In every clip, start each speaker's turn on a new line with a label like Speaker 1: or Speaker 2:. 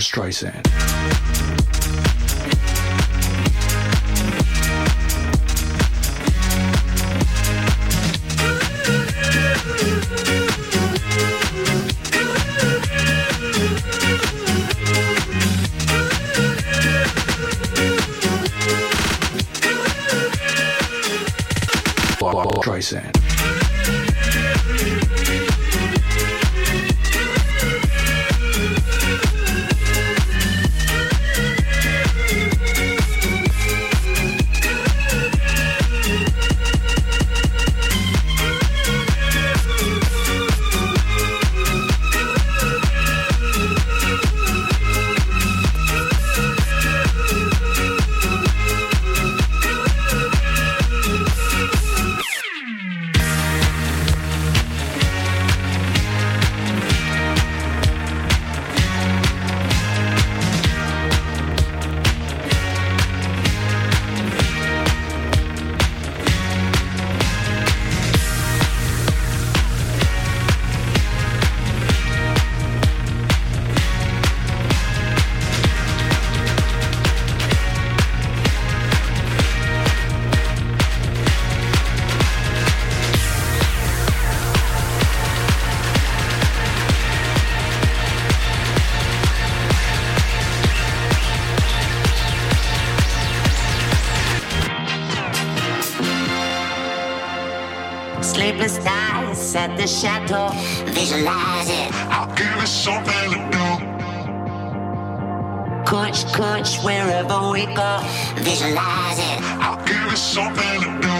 Speaker 1: Streisand.
Speaker 2: crunch, clutch wherever we go. Visualize it.
Speaker 3: I'll give
Speaker 2: you
Speaker 3: something to do.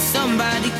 Speaker 4: somebody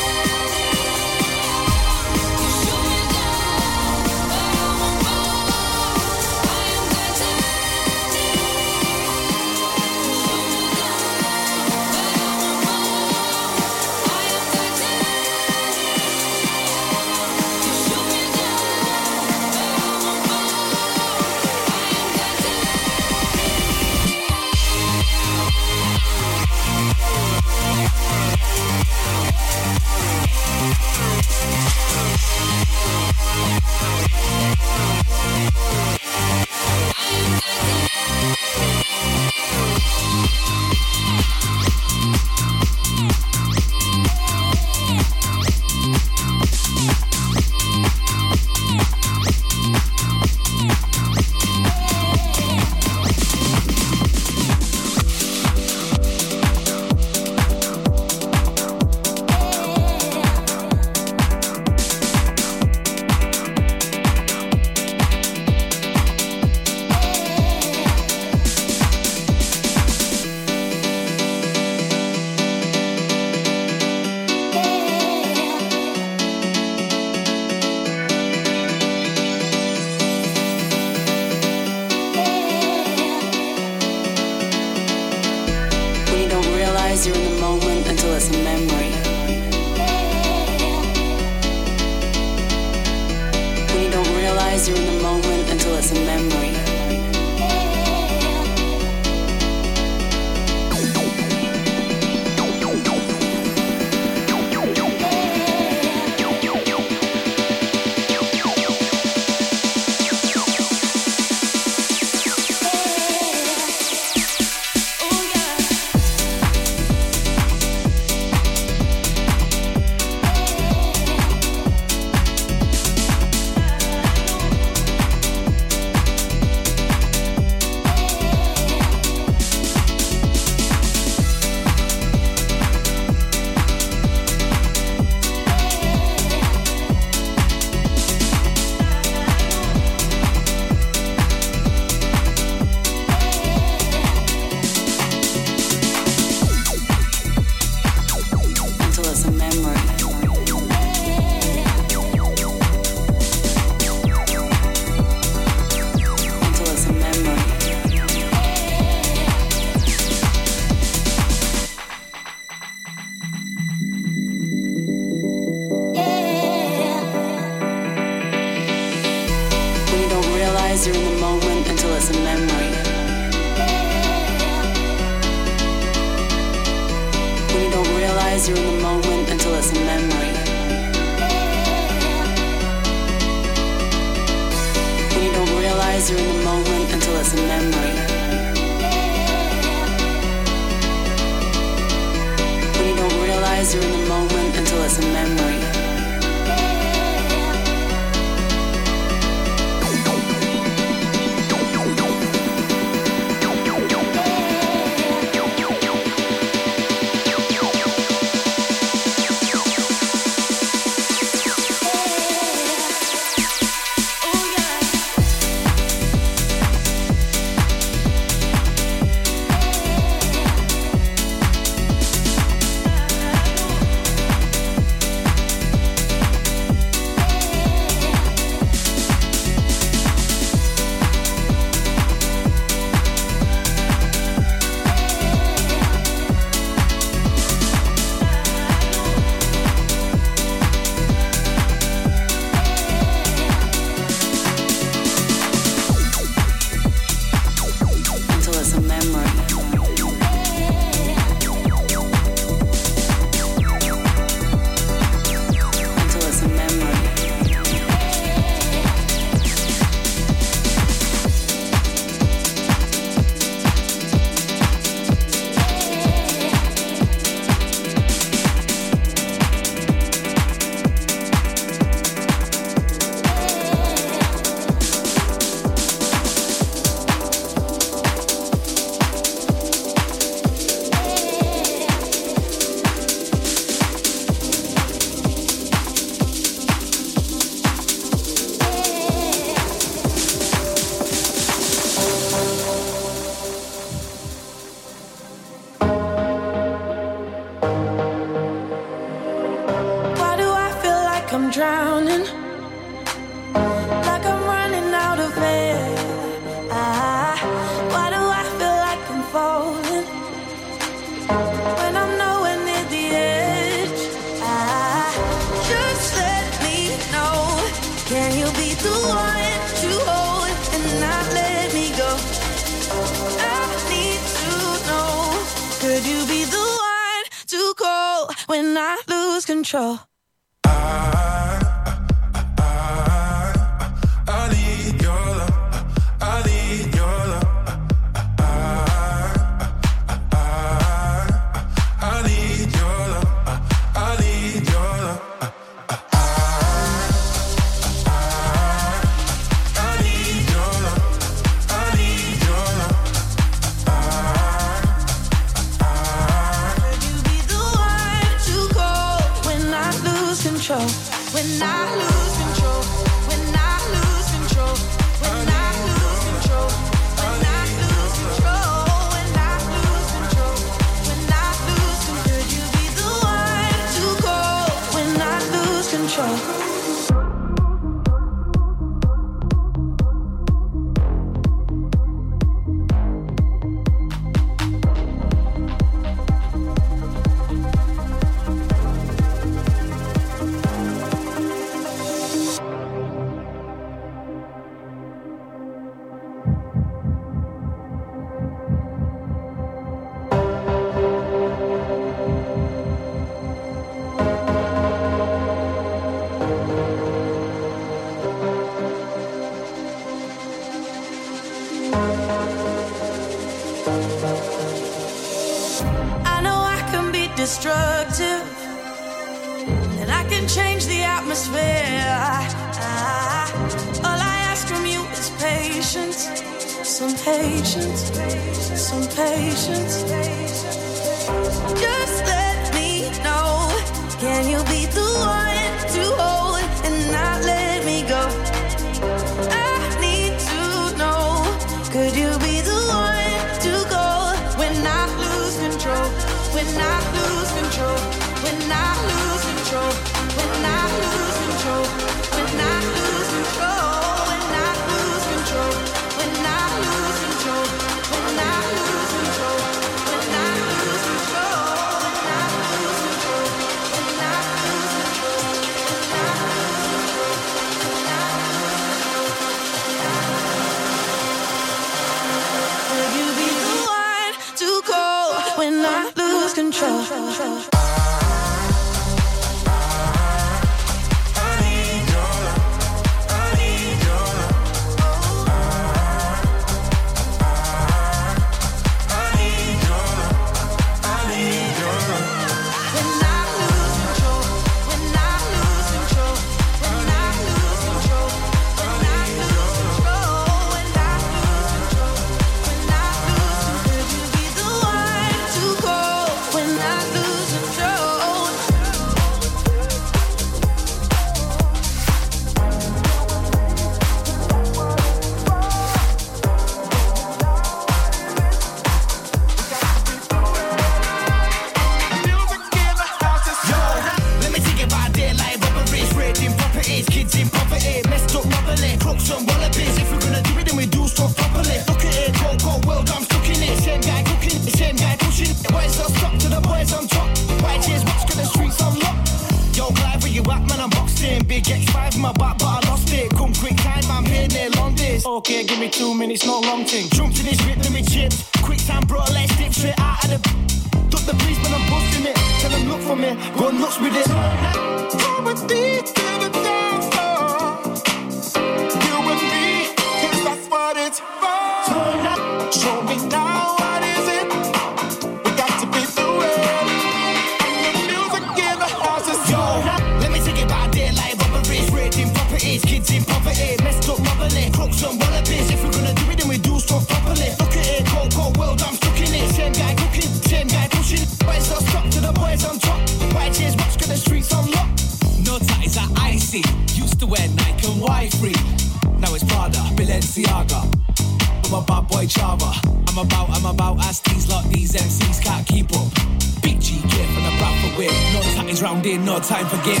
Speaker 5: time
Speaker 6: for
Speaker 7: games.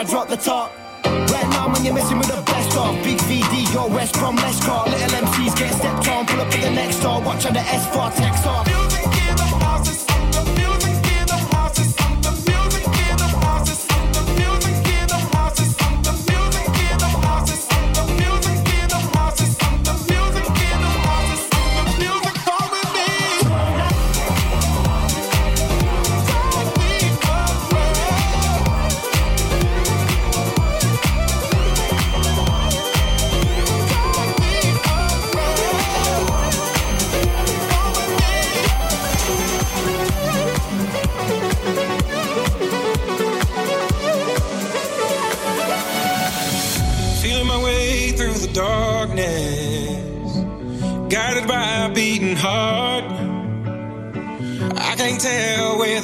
Speaker 8: I drop the top.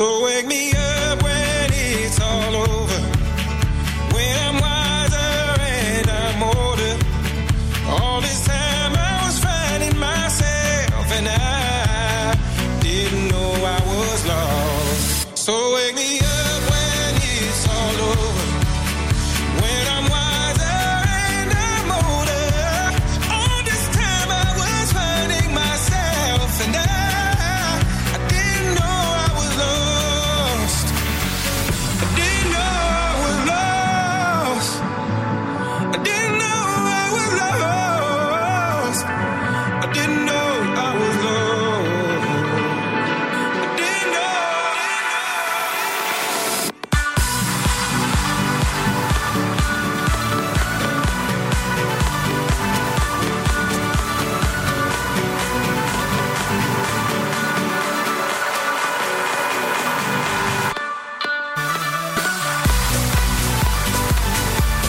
Speaker 9: So wake